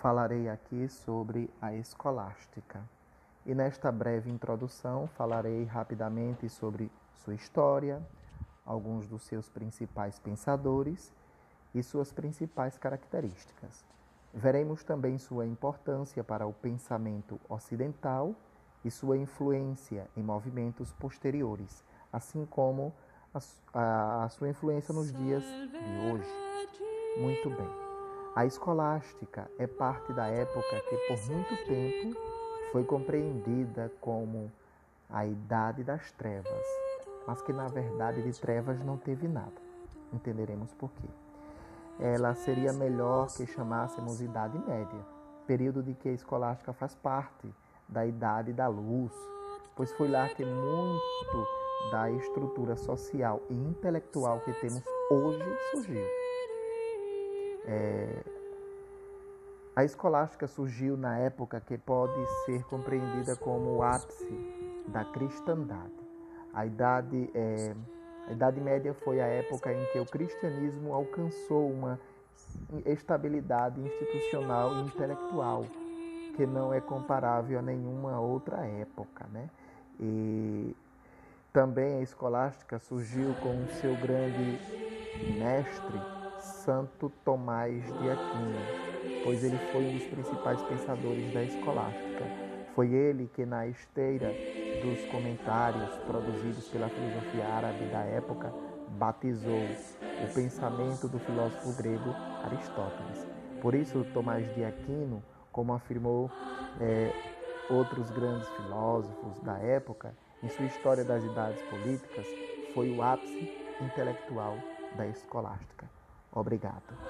falarei aqui sobre a escolástica. E nesta breve introdução falarei rapidamente sobre sua história, alguns dos seus principais pensadores e suas principais características. Veremos também sua importância para o pensamento ocidental e sua influência em movimentos posteriores, assim como a, a, a sua influência nos dias de hoje. Muito bem. A escolástica é parte da época que por muito tempo foi compreendida como a idade das trevas, mas que na verdade de trevas não teve nada. Entenderemos por quê. Ela seria melhor que chamássemos Idade Média, período de que a escolástica faz parte da Idade da Luz, pois foi lá que muito da estrutura social e intelectual que temos hoje surgiu. É, a escolástica surgiu na época que pode ser compreendida como o ápice da cristandade. A idade, é, a idade Média foi a época em que o cristianismo alcançou uma estabilidade institucional e intelectual que não é comparável a nenhuma outra época, né? E também a escolástica surgiu com o seu grande mestre Santo Tomás de Aquino, pois ele foi um dos principais pensadores da escolástica. Foi ele que, na esteira dos comentários produzidos pela filosofia árabe da época, batizou o pensamento do filósofo grego Aristóteles. Por isso, Tomás de Aquino, como afirmou é, outros grandes filósofos da época, em sua história das idades políticas, foi o ápice intelectual da escolástica. Obrigado.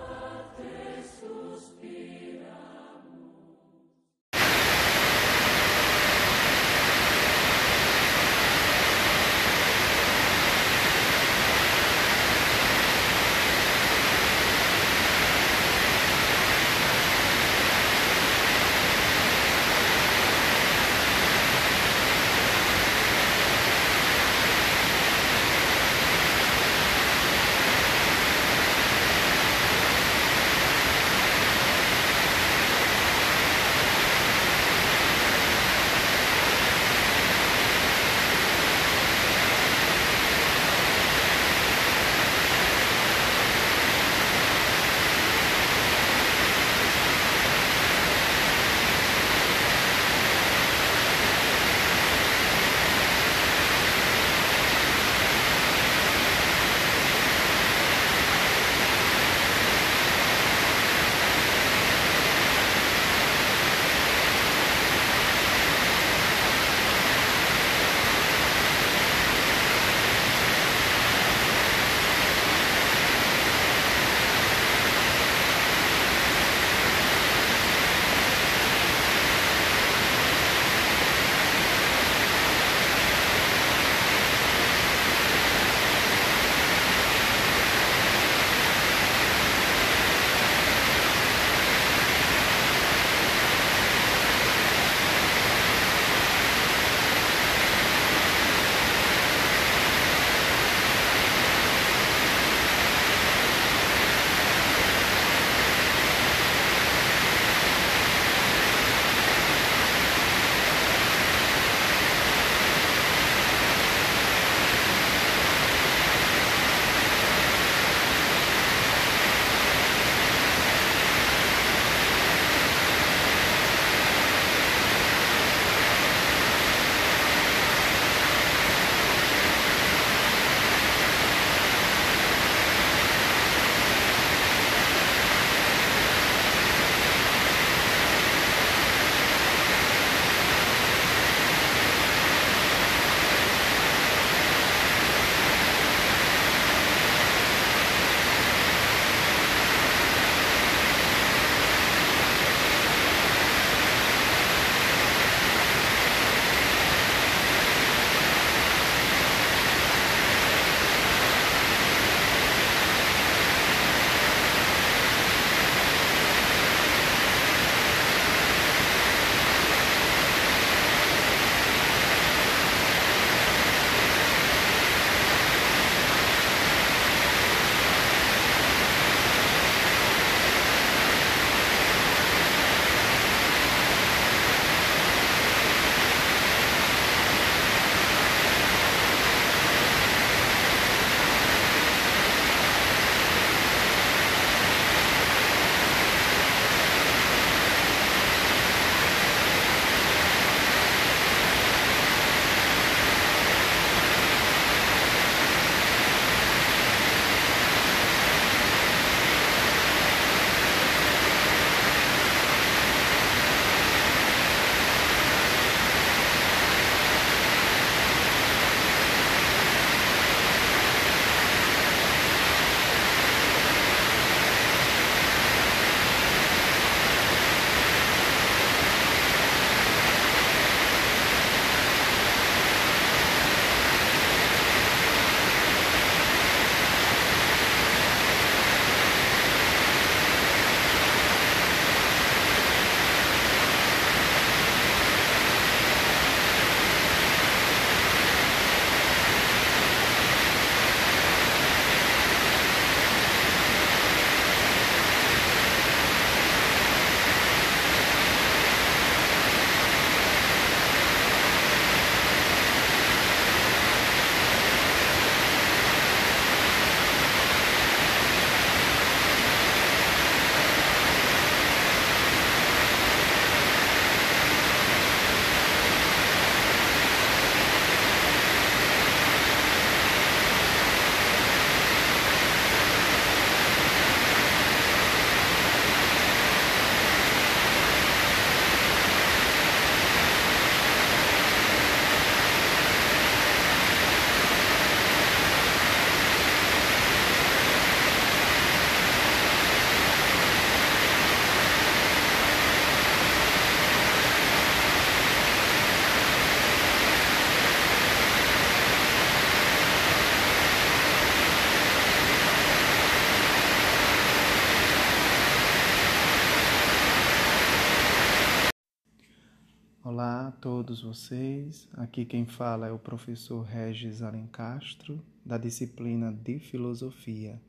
Todos vocês. Aqui quem fala é o professor Regis Alencastro, da disciplina de Filosofia.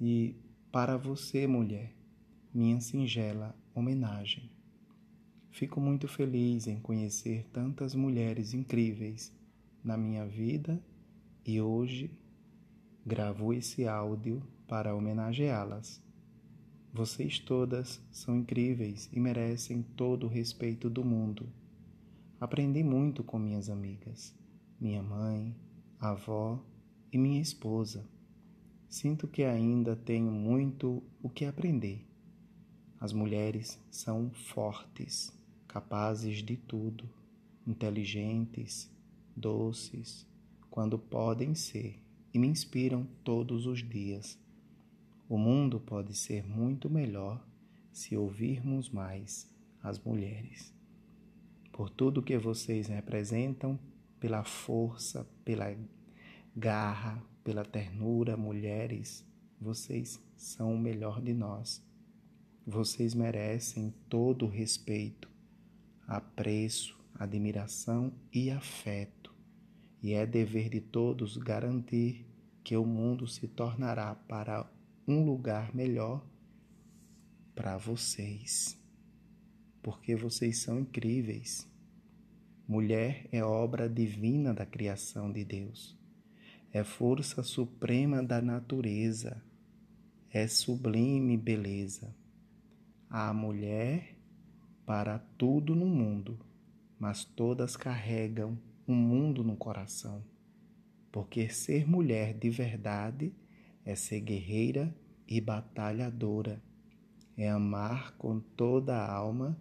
E para você, mulher, minha singela homenagem. Fico muito feliz em conhecer tantas mulheres incríveis na minha vida e hoje gravo esse áudio para homenageá-las. Vocês todas são incríveis e merecem todo o respeito do mundo. Aprendi muito com minhas amigas, minha mãe, avó e minha esposa. Sinto que ainda tenho muito o que aprender. As mulheres são fortes, capazes de tudo, inteligentes, doces, quando podem ser, e me inspiram todos os dias. O mundo pode ser muito melhor se ouvirmos mais as mulheres. Por tudo que vocês representam, pela força, pela garra, pela ternura, mulheres, vocês são o melhor de nós. Vocês merecem todo o respeito, apreço, admiração e afeto. E é dever de todos garantir que o mundo se tornará para um lugar melhor para vocês, porque vocês são incríveis. Mulher é obra divina da criação de Deus, é força suprema da natureza, é sublime beleza. A mulher para tudo no mundo, mas todas carregam um mundo no coração, porque ser mulher de verdade é ser guerreira e batalhadora, é amar com toda a alma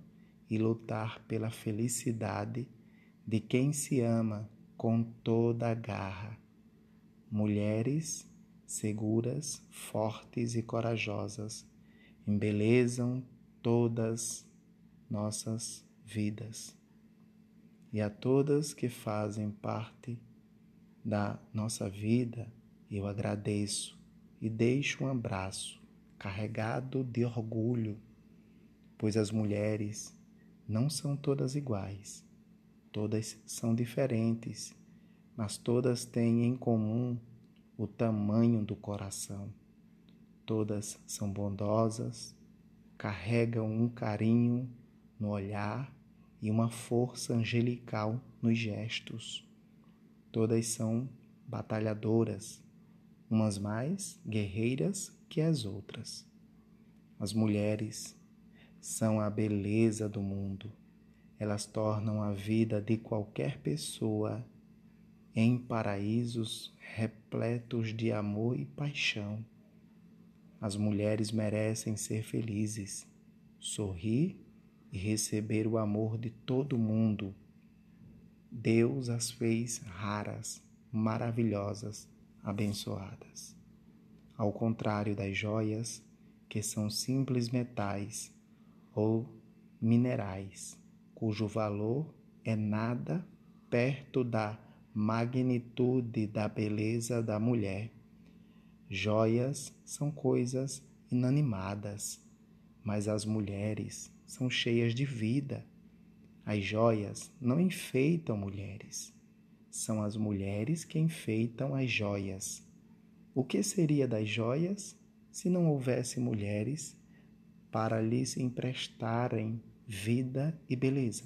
e lutar pela felicidade de quem se ama com toda a garra. Mulheres seguras, fortes e corajosas embelezam todas nossas vidas. E a todas que fazem parte da nossa vida, eu agradeço e deixo um abraço carregado de orgulho, pois as mulheres não são todas iguais, todas são diferentes, mas todas têm em comum o tamanho do coração. Todas são bondosas, carregam um carinho no olhar e uma força angelical nos gestos. Todas são batalhadoras, umas mais guerreiras que as outras. As mulheres são a beleza do mundo. Elas tornam a vida de qualquer pessoa em paraísos repletos de amor e paixão. As mulheres merecem ser felizes, sorrir e receber o amor de todo mundo. Deus as fez raras, maravilhosas abençoadas. Ao contrário das joias, que são simples metais ou minerais, cujo valor é nada perto da magnitude da beleza da mulher. Joias são coisas inanimadas, mas as mulheres são cheias de vida. As joias não enfeitam mulheres, são as mulheres que enfeitam as joias. O que seria das joias se não houvesse mulheres para lhes emprestarem vida e beleza?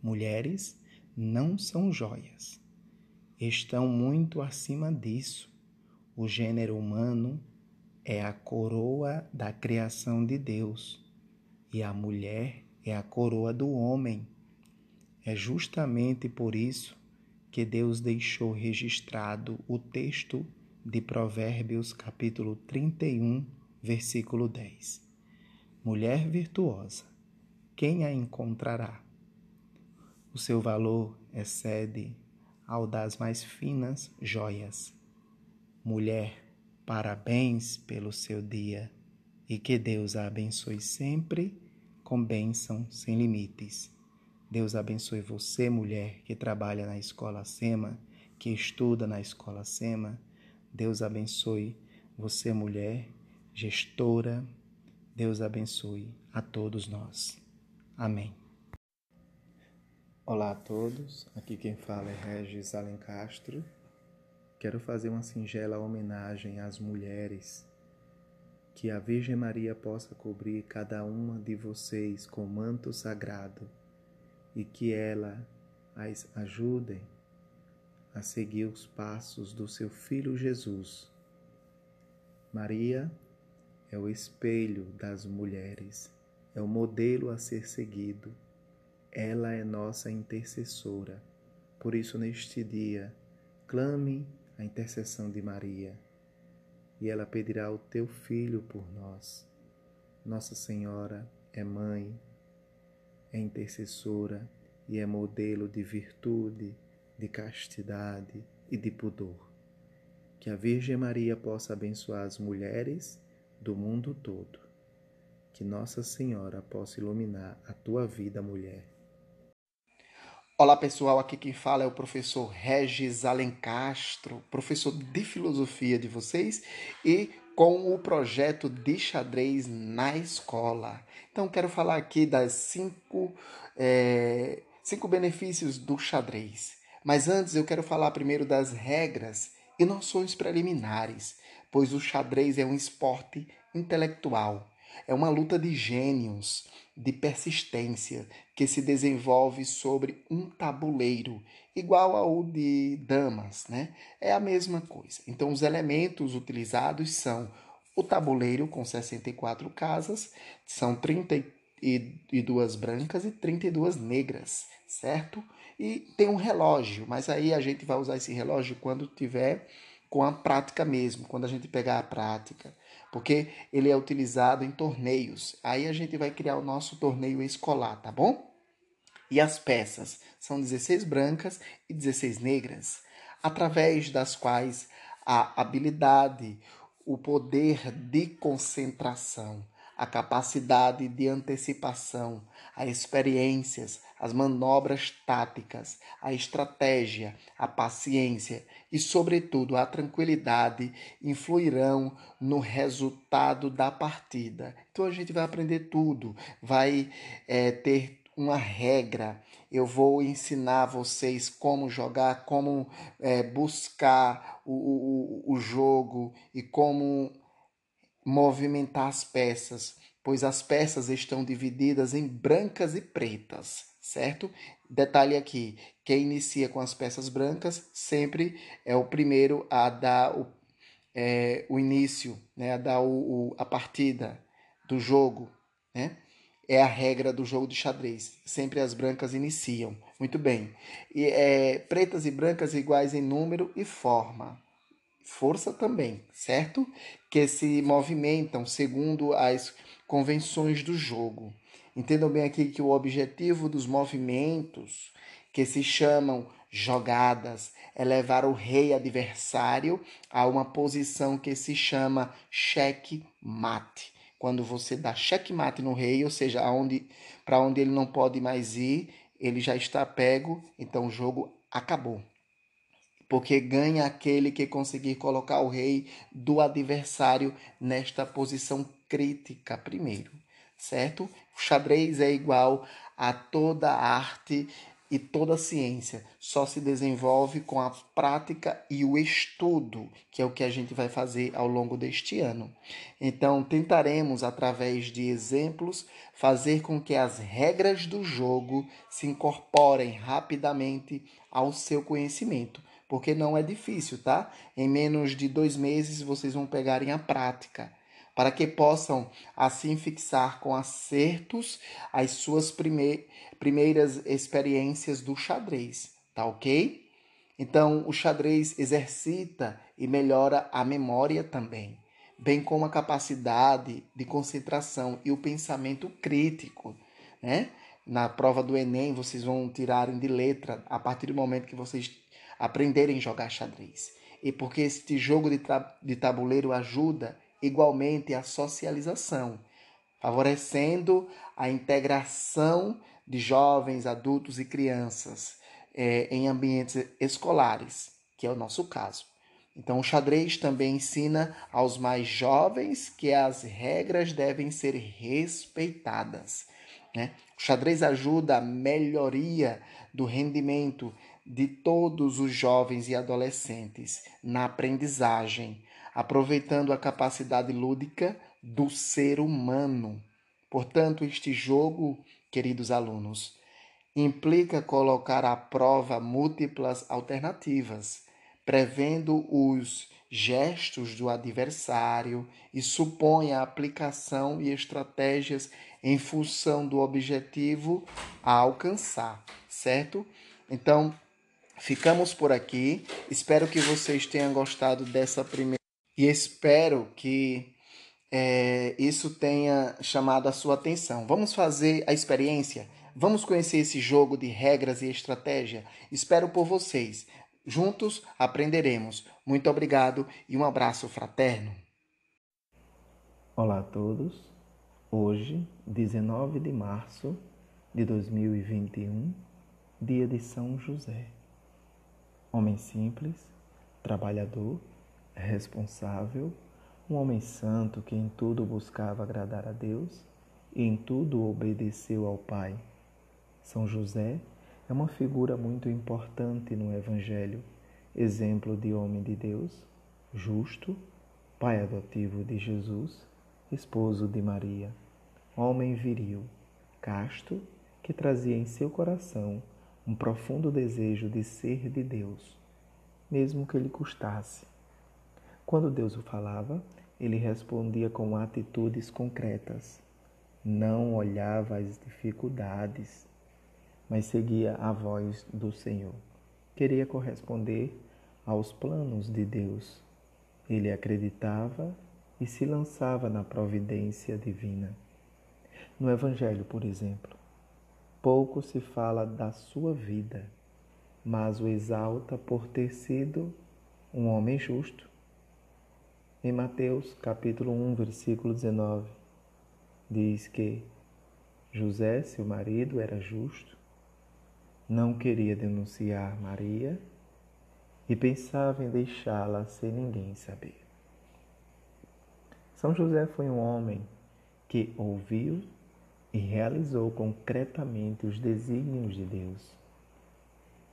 Mulheres não são joias. Estão muito acima disso. O gênero humano é a coroa da criação de Deus e a mulher é a coroa do homem. É justamente por isso que Deus deixou registrado o texto de Provérbios, capítulo 31, versículo 10. Mulher virtuosa, quem a encontrará? O seu valor excede ao das mais finas joias. Mulher, parabéns pelo seu dia e que Deus a abençoe sempre com bênção sem limites. Deus abençoe você, mulher que trabalha na escola SEMA, que estuda na escola SEMA. Deus abençoe você, mulher, gestora. Deus abençoe a todos nós. Amém. Olá a todos, aqui quem fala é Regis Alencastro. Quero fazer uma singela homenagem às mulheres. Que a Virgem Maria possa cobrir cada uma de vocês com manto sagrado e que ela as ajude a seguir os passos do seu Filho Jesus. Maria é o espelho das mulheres, é o modelo a ser seguido ela é nossa intercessora. Por isso, neste dia, clame a intercessão de Maria e ela pedirá o teu filho por nós. Nossa Senhora é mãe, é intercessora e é modelo de virtude, de castidade e de pudor. Que a Virgem Maria possa abençoar as mulheres do mundo todo. Que Nossa Senhora possa iluminar a tua vida, mulher. Olá pessoal, aqui quem fala é o professor Regis Alencastro, professor de filosofia de vocês e com o projeto de xadrez na escola. Então quero falar aqui das cinco, é, cinco benefícios do xadrez. Mas antes eu quero falar primeiro das regras e noções preliminares, pois o xadrez é um esporte intelectual, é uma luta de gênios de persistência que se desenvolve sobre um tabuleiro, igual ao de damas, né? É a mesma coisa. Então, os elementos utilizados são o tabuleiro com 64 casas, são 32 brancas e 32 negras, certo? E tem um relógio, mas aí a gente vai usar esse relógio quando tiver com a prática mesmo, quando a gente pegar a prática porque ele é utilizado em torneios. Aí a gente vai criar o nosso torneio escolar, tá bom? E as peças são 16 brancas e 16 negras, através das quais a habilidade, o poder de concentração, a capacidade de antecipação, as experiências, as manobras táticas, a estratégia, a paciência e, sobretudo, a tranquilidade influirão no resultado da partida. Então a gente vai aprender tudo, vai é, ter uma regra. Eu vou ensinar vocês como jogar, como é, buscar o, o, o jogo e como movimentar as peças, pois as peças estão divididas em brancas e pretas, certo? Detalhe aqui: quem inicia com as peças brancas sempre é o primeiro a dar o, é, o início, né? a dar o, o, a partida do jogo, né? É a regra do jogo de xadrez. Sempre as brancas iniciam. Muito bem. E, é, pretas e brancas iguais em número e forma força também, certo? Que se movimentam segundo as convenções do jogo. Entendam bem aqui que o objetivo dos movimentos, que se chamam jogadas, é levar o rei adversário a uma posição que se chama cheque-mate. Quando você dá cheque-mate no rei, ou seja, para onde ele não pode mais ir, ele já está pego, então o jogo acabou porque ganha aquele que conseguir colocar o rei do adversário nesta posição crítica primeiro, certo? O xadrez é igual a toda arte e toda ciência, só se desenvolve com a prática e o estudo, que é o que a gente vai fazer ao longo deste ano. Então, tentaremos, através de exemplos, fazer com que as regras do jogo se incorporem rapidamente ao seu conhecimento porque não é difícil, tá? Em menos de dois meses vocês vão pegarem a prática, para que possam assim fixar com acertos as suas prime primeiras experiências do xadrez, tá ok? Então, o xadrez exercita e melhora a memória também, bem como a capacidade de concentração e o pensamento crítico, né? Na prova do Enem, vocês vão tirarem de letra a partir do momento que vocês aprenderem a jogar xadrez. E porque este jogo de, de tabuleiro ajuda igualmente a socialização, favorecendo a integração de jovens, adultos e crianças é, em ambientes escolares, que é o nosso caso. Então, o xadrez também ensina aos mais jovens que as regras devem ser respeitadas Né? O xadrez ajuda a melhoria do rendimento de todos os jovens e adolescentes na aprendizagem, aproveitando a capacidade lúdica do ser humano. Portanto, este jogo, queridos alunos, implica colocar à prova múltiplas alternativas, prevendo os gestos do adversário e supõe a aplicação e estratégias em função do objetivo a alcançar, certo? Então, ficamos por aqui. Espero que vocês tenham gostado dessa primeira e espero que é, isso tenha chamado a sua atenção. Vamos fazer a experiência? Vamos conhecer esse jogo de regras e estratégia? Espero por vocês. Juntos aprenderemos. Muito obrigado e um abraço fraterno. Olá a todos. Hoje, 19 de março de 2021, dia de São José. Homem simples, trabalhador, responsável, um homem santo que em tudo buscava agradar a Deus e em tudo obedeceu ao Pai. São José é uma figura muito importante no Evangelho, exemplo de homem de Deus, justo, pai adotivo de Jesus, esposo de Maria, homem viril, casto, que trazia em seu coração um profundo desejo de ser de Deus, mesmo que lhe custasse. Quando Deus o falava, ele respondia com atitudes concretas. Não olhava as dificuldades mas seguia a voz do Senhor. Queria corresponder aos planos de Deus. Ele acreditava e se lançava na providência divina. No Evangelho, por exemplo, pouco se fala da sua vida, mas o exalta por ter sido um homem justo. Em Mateus capítulo 1, versículo 19, diz que José, seu marido, era justo, não queria denunciar Maria e pensava em deixá-la sem ninguém saber. São José foi um homem que ouviu e realizou concretamente os desígnios de Deus.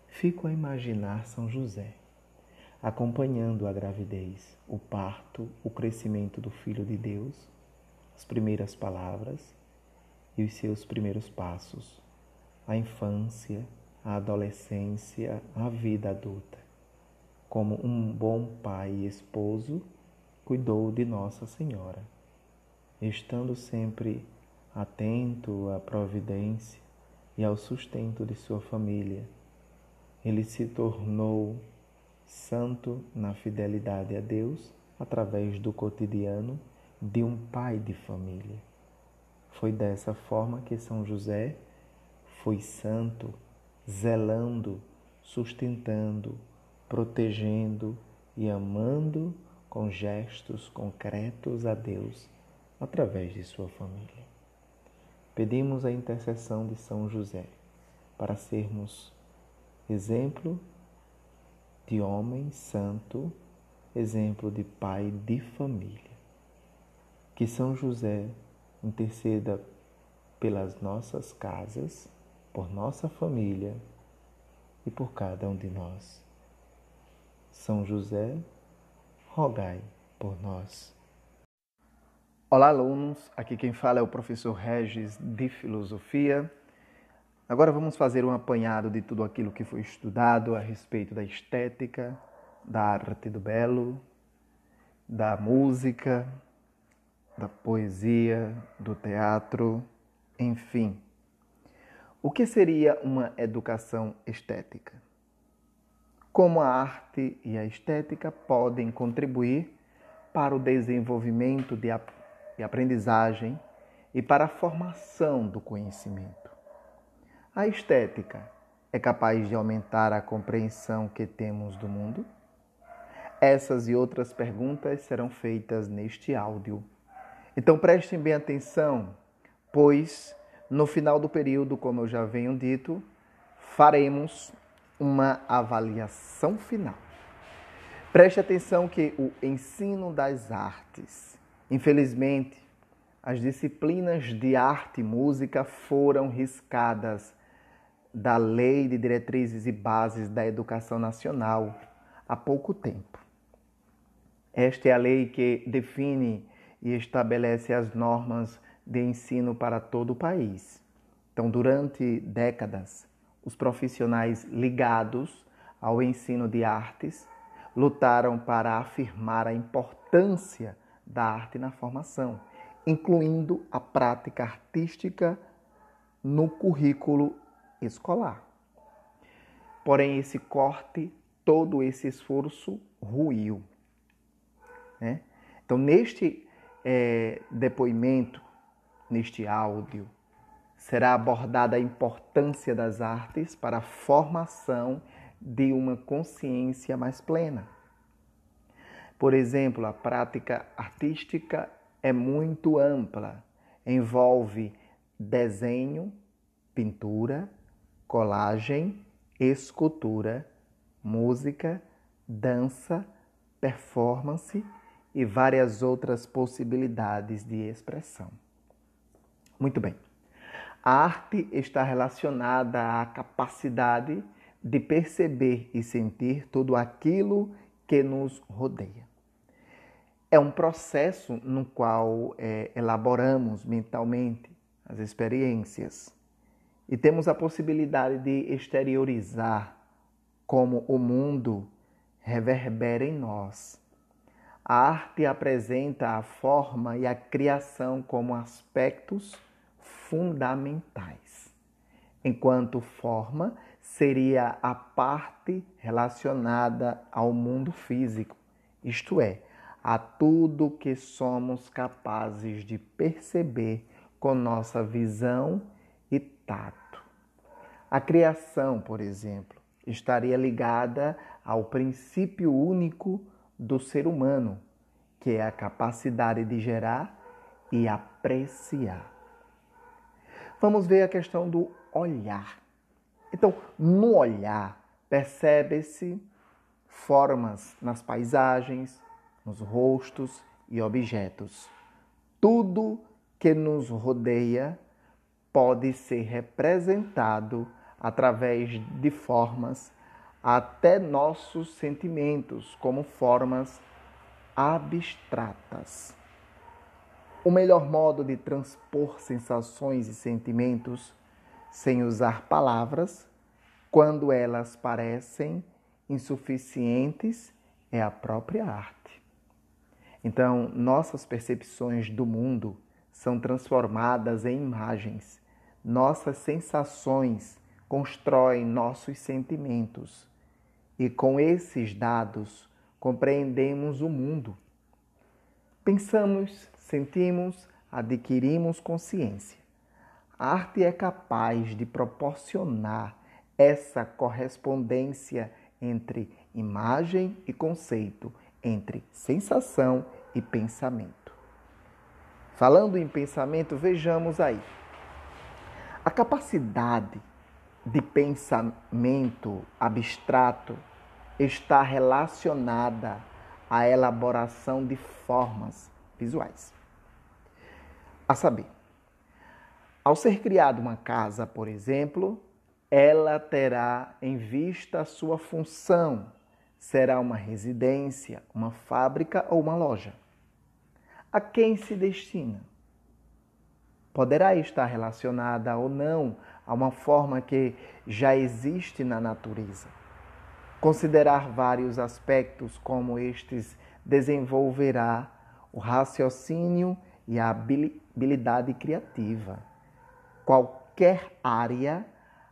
Fico a imaginar São José acompanhando a gravidez, o parto, o crescimento do Filho de Deus, as primeiras palavras e os seus primeiros passos, a infância, a adolescência, a vida adulta. Como um bom pai e esposo, cuidou de Nossa Senhora, estando sempre atento à providência e ao sustento de sua família. Ele se tornou santo na fidelidade a Deus através do cotidiano de um pai de família. Foi dessa forma que São José foi santo zelando, sustentando, protegendo e amando com gestos concretos a Deus através de sua família. Pedimos a intercessão de São José para sermos exemplo de homem santo, exemplo de pai de família. Que São José interceda pelas nossas casas por nossa família e por cada um de nós. São José, rogai por nós. Olá, alunos. Aqui quem fala é o professor Regis de Filosofia. Agora vamos fazer um apanhado de tudo aquilo que foi estudado a respeito da estética, da arte do belo, da música, da poesia, do teatro, enfim o que seria uma educação estética? Como a arte e a estética podem contribuir para o desenvolvimento de aprendizagem e para a formação do conhecimento? A estética é capaz de aumentar a compreensão que temos do mundo? Essas e outras perguntas serão feitas neste áudio. Então prestem bem atenção, pois no final do período, como eu já venho dito, faremos uma avaliação final. Preste atenção que o ensino das artes, infelizmente, as disciplinas de arte e música foram riscadas da Lei de Diretrizes e Bases da Educação Nacional há pouco tempo. Esta é a lei que define e estabelece as normas de ensino para todo o país. Então, durante décadas, os profissionais ligados ao ensino de artes lutaram para afirmar a importância da arte na formação, incluindo a prática artística no currículo escolar. Porém, esse corte, todo esse esforço ruiu. Né? Então, neste é, depoimento, neste áudio, será abordada a importância das artes para a formação de uma consciência mais plena. Por exemplo, a prática artística é muito ampla, envolve desenho, pintura, colagem, escultura, música, dança, performance e várias outras possibilidades de expressão. Muito bem. A arte está relacionada à capacidade de perceber e sentir tudo aquilo que nos rodeia. É um processo no qual é, elaboramos mentalmente as experiências e temos a possibilidade de exteriorizar como o mundo reverbera em nós. A arte apresenta a forma e a criação como aspectos fundamentais. Enquanto forma seria a parte relacionada ao mundo físico, isto é, a tudo que somos capazes de perceber com nossa visão e tato. A criação, por exemplo, estaria ligada ao princípio único do ser humano, que é a capacidade de gerar e apreciar. Vamos ver a questão do olhar. Então, no olhar, percebe-se formas nas paisagens, nos rostos e objetos. Tudo que nos rodeia pode ser representado através de formas, até nossos sentimentos, como formas abstratas. O melhor modo de transpor sensações e sentimentos sem usar palavras, quando elas parecem insuficientes, é a própria arte. Então, nossas percepções do mundo são transformadas em imagens. Nossas sensações constroem nossos sentimentos. E com esses dados, compreendemos o mundo. Pensamos sentimos, adquirimos consciência. A arte é capaz de proporcionar essa correspondência entre imagem e conceito, entre sensação e pensamento. Falando em pensamento, vejamos aí. A capacidade de pensamento abstrato está relacionada à elaboração de formas visuais. A saber, ao ser criada uma casa, por exemplo, ela terá em vista a sua função. Será uma residência, uma fábrica ou uma loja. A quem se destina? Poderá estar relacionada ou não a uma forma que já existe na natureza. Considerar vários aspectos como estes desenvolverá o raciocínio e a habilidade criativa. Qualquer área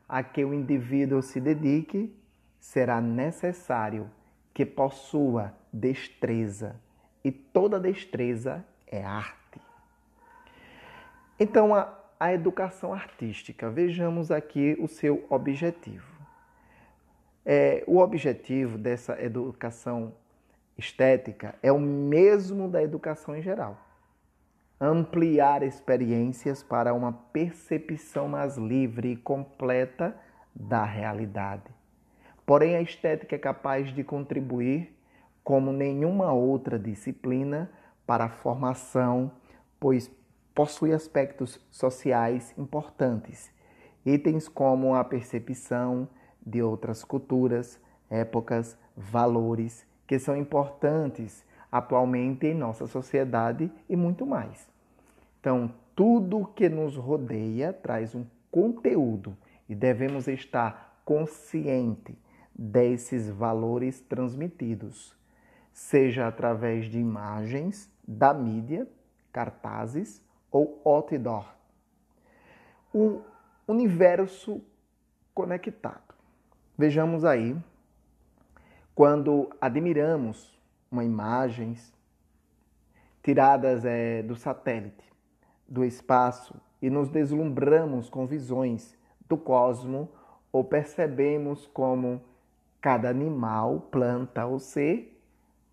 a que o indivíduo se dedique, será necessário que possua destreza, e toda destreza é arte. Então, a, a educação artística, vejamos aqui o seu objetivo. É, o objetivo dessa educação estética é o mesmo da educação em geral ampliar experiências para uma percepção mais livre e completa da realidade. Porém, a estética é capaz de contribuir como nenhuma outra disciplina para a formação, pois possui aspectos sociais importantes, itens como a percepção de outras culturas, épocas, valores, que são importantes atualmente em nossa sociedade e muito mais. Então, tudo que nos rodeia traz um conteúdo e devemos estar consciente desses valores transmitidos, seja através de imagens da mídia, cartazes ou outdoor. O universo conectado. Vejamos aí, quando admiramos uma imagens tiradas é, do satélite, do espaço e nos deslumbramos com visões do cosmo ou percebemos como cada animal, planta ou ser,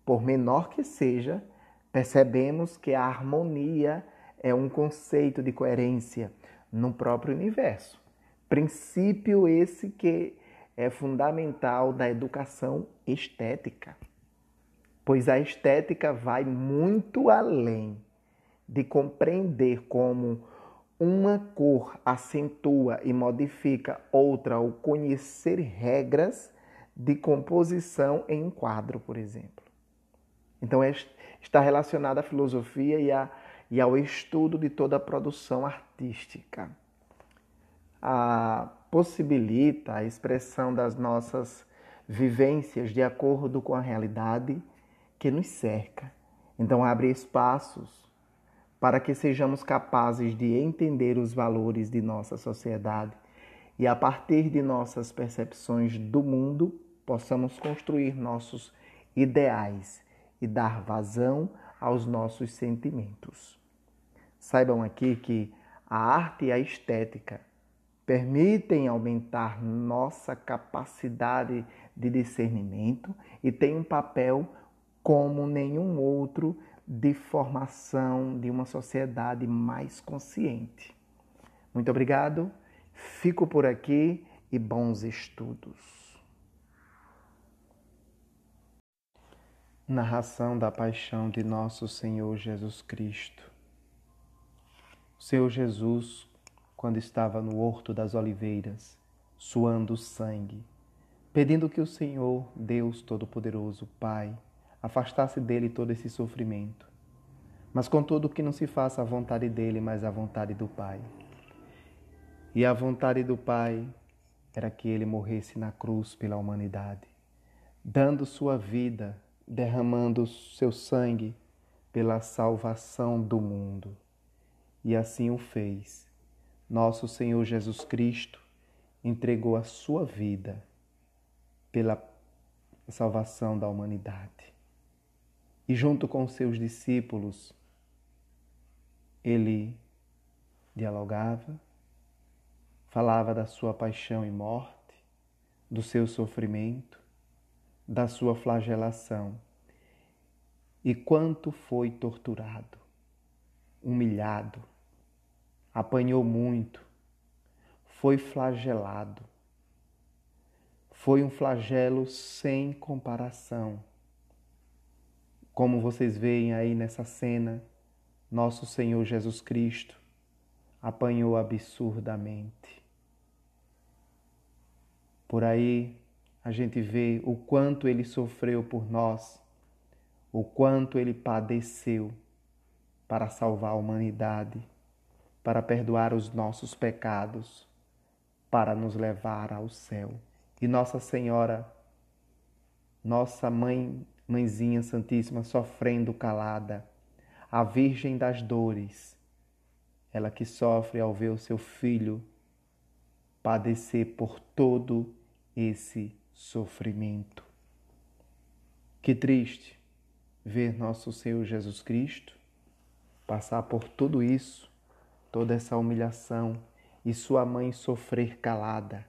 por menor que seja, percebemos que a harmonia é um conceito de coerência no próprio universo. Princípio esse que é fundamental da educação estética pois a estética vai muito além de compreender como uma cor acentua e modifica outra ou conhecer regras de composição em um quadro, por exemplo. Então, está relacionada à filosofia e, a, e ao estudo de toda a produção artística. A, possibilita a expressão das nossas vivências de acordo com a realidade que nos cerca. Então, abre espaços para que sejamos capazes de entender os valores de nossa sociedade e, a partir de nossas percepções do mundo, possamos construir nossos ideais e dar vazão aos nossos sentimentos. Saibam aqui que a arte e a estética permitem aumentar nossa capacidade de discernimento e têm um papel como nenhum outro de formação de uma sociedade mais consciente. Muito obrigado, fico por aqui e bons estudos. Narração da paixão de nosso Senhor Jesus Cristo. O Senhor Jesus, quando estava no Horto das Oliveiras, suando sangue, pedindo que o Senhor, Deus Todo-Poderoso, Pai, afastasse dele todo esse sofrimento. Mas contudo que não se faça a vontade dele, mas a vontade do Pai. E a vontade do Pai era que ele morresse na cruz pela humanidade, dando sua vida, derramando seu sangue pela salvação do mundo. E assim o fez. Nosso Senhor Jesus Cristo entregou a sua vida pela salvação da humanidade. E junto com seus discípulos, ele dialogava, falava da sua paixão e morte, do seu sofrimento, da sua flagelação e quanto foi torturado, humilhado, apanhou muito, foi flagelado. Foi um flagelo sem comparação como vocês veem aí nessa cena, nosso Senhor Jesus Cristo apanhou absurdamente. Por aí a gente vê o quanto ele sofreu por nós, o quanto ele padeceu para salvar a humanidade, para perdoar os nossos pecados, para nos levar ao céu. E Nossa Senhora, nossa mãe Mãezinha Santíssima sofrendo calada, a Virgem das Dores, ela que sofre ao ver o seu filho padecer por todo esse sofrimento. Que triste ver nosso Senhor Jesus Cristo passar por tudo isso, toda essa humilhação e sua mãe sofrer calada,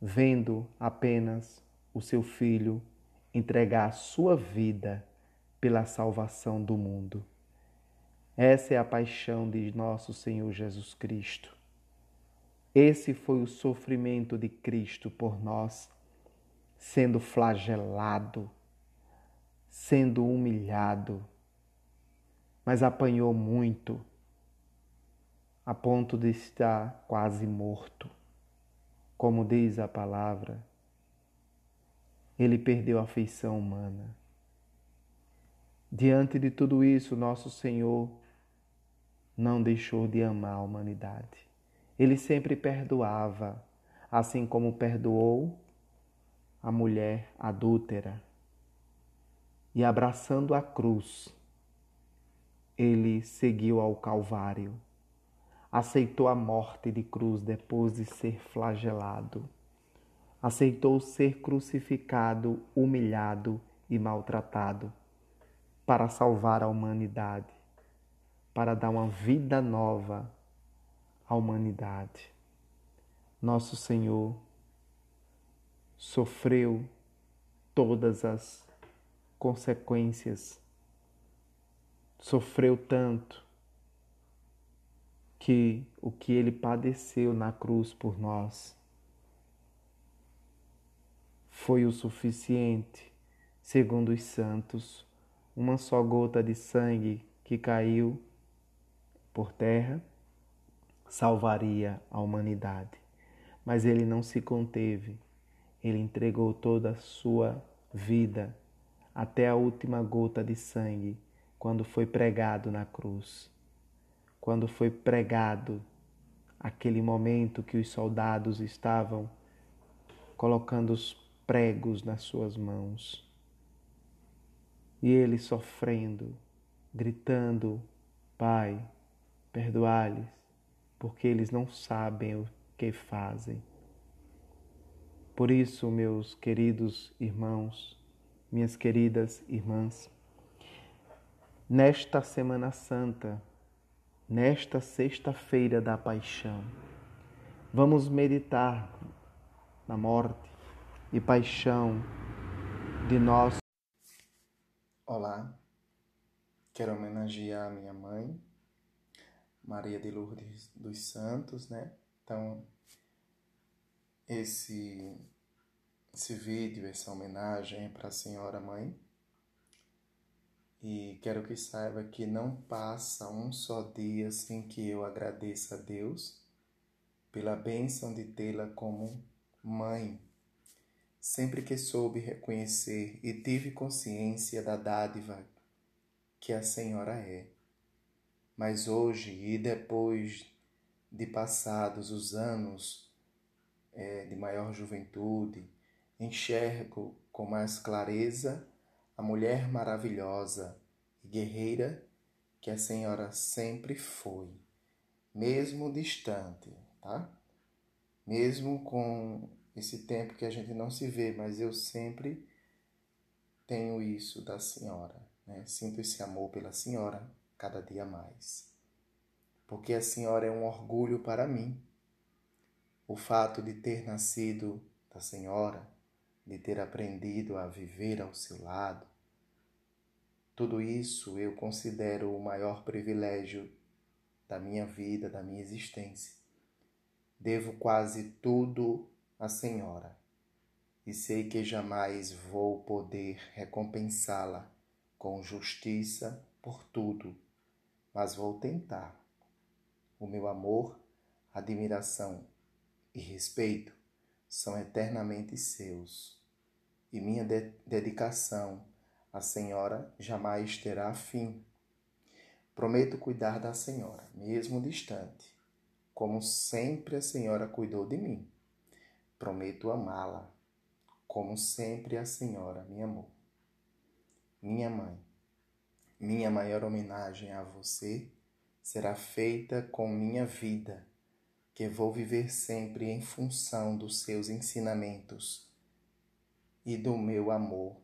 vendo apenas o seu filho entregar a sua vida pela salvação do mundo. Essa é a paixão de nosso Senhor Jesus Cristo. Esse foi o sofrimento de Cristo por nós, sendo flagelado, sendo humilhado, mas apanhou muito a ponto de estar quase morto. Como diz a palavra, ele perdeu a feição humana. Diante de tudo isso, nosso Senhor não deixou de amar a humanidade. Ele sempre perdoava, assim como perdoou a mulher adúltera. E abraçando a cruz, ele seguiu ao Calvário, aceitou a morte de cruz depois de ser flagelado, aceitou ser crucificado, humilhado e maltratado para salvar a humanidade, para dar uma vida nova à humanidade. Nosso Senhor sofreu todas as consequências, sofreu tanto que o que ele padeceu na cruz por nós foi o suficiente, segundo os santos, uma só gota de sangue que caiu por terra salvaria a humanidade. Mas ele não se conteve, ele entregou toda a sua vida até a última gota de sangue quando foi pregado na cruz. Quando foi pregado aquele momento que os soldados estavam colocando os pregos nas suas mãos e ele sofrendo, gritando: Pai, perdoai-lhes, porque eles não sabem o que fazem. Por isso, meus queridos irmãos, minhas queridas irmãs, nesta Semana Santa, nesta sexta-feira da paixão, vamos meditar na morte e paixão de nosso Olá, quero homenagear minha mãe, Maria de Lourdes dos Santos, né? Então, esse, esse vídeo, essa homenagem é para a senhora mãe. E quero que saiba que não passa um só dia sem que eu agradeça a Deus pela bênção de tê-la como mãe sempre que soube reconhecer e tive consciência da dádiva que a Senhora é. Mas hoje e depois de passados os anos é, de maior juventude, enxergo com mais clareza a mulher maravilhosa e guerreira que a Senhora sempre foi, mesmo distante, tá? Mesmo com esse tempo que a gente não se vê, mas eu sempre tenho isso da senhora, né? Sinto esse amor pela senhora cada dia mais. Porque a senhora é um orgulho para mim. O fato de ter nascido da senhora, de ter aprendido a viver ao seu lado, tudo isso eu considero o maior privilégio da minha vida, da minha existência. Devo quase tudo a Senhora, e sei que jamais vou poder recompensá-la com justiça por tudo, mas vou tentar. O meu amor, admiração e respeito são eternamente seus, e minha de dedicação à Senhora jamais terá fim. Prometo cuidar da Senhora, mesmo distante, como sempre a Senhora cuidou de mim Prometo amá-la, como sempre a Senhora me amou. Minha mãe, minha maior homenagem a você será feita com minha vida, que vou viver sempre em função dos seus ensinamentos e do meu amor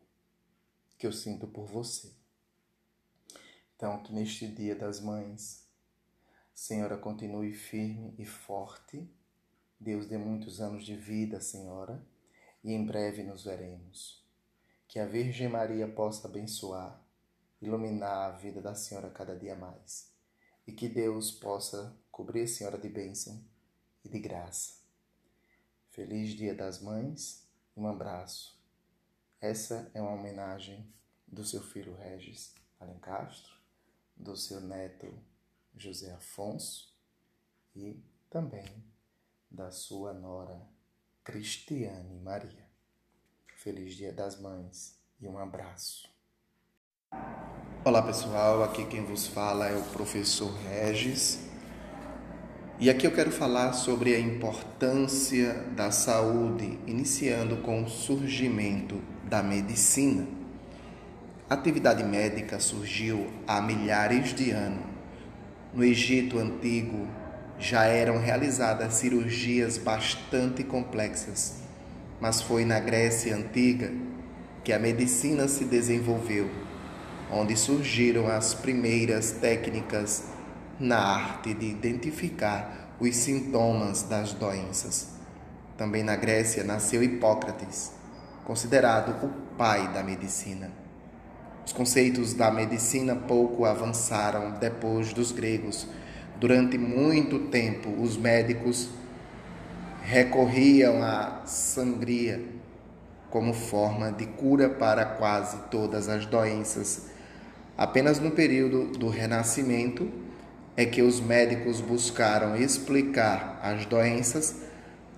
que eu sinto por você. Então, que neste Dia das Mães, Senhora continue firme e forte Deus dê muitos anos de vida, Senhora, e em breve nos veremos. Que a Virgem Maria possa abençoar, iluminar a vida da Senhora cada dia mais. E que Deus possa cobrir a Senhora de bênção e de graça. Feliz Dia das Mães, um abraço. Essa é uma homenagem do seu filho Regis Alencastro, do seu neto José Afonso e também da sua nora Cristiane Maria. Feliz Dia das Mães e um abraço. Olá pessoal, aqui quem vos fala é o professor Regis. E aqui eu quero falar sobre a importância da saúde, iniciando com o surgimento da medicina. A atividade médica surgiu há milhares de anos. No Egito antigo já eram realizadas cirurgias bastante complexas, mas foi na Grécia antiga que a medicina se desenvolveu, onde surgiram as primeiras técnicas na arte de identificar os sintomas das doenças. Também na Grécia nasceu Hipócrates, considerado o pai da medicina. Os conceitos da medicina pouco avançaram depois dos gregos. Durante muito tempo, os médicos recorriam à sangria como forma de cura para quase todas as doenças. Apenas no período do Renascimento é que os médicos buscaram explicar as doenças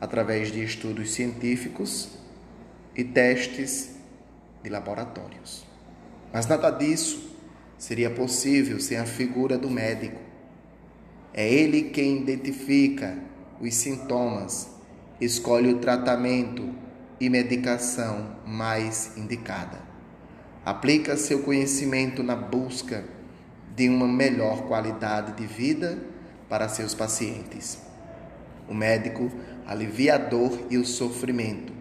através de estudos científicos e testes de laboratórios. Mas nada disso seria possível sem a figura do médico. É ele quem identifica os sintomas, escolhe o tratamento e medicação mais indicada. Aplica seu conhecimento na busca de uma melhor qualidade de vida para seus pacientes. O médico alivia a dor e o sofrimento,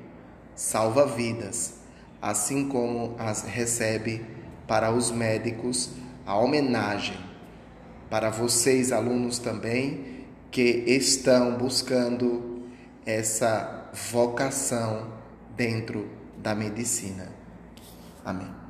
salva vidas, assim como as recebe para os médicos a homenagem. Para vocês, alunos também, que estão buscando essa vocação dentro da medicina. Amém.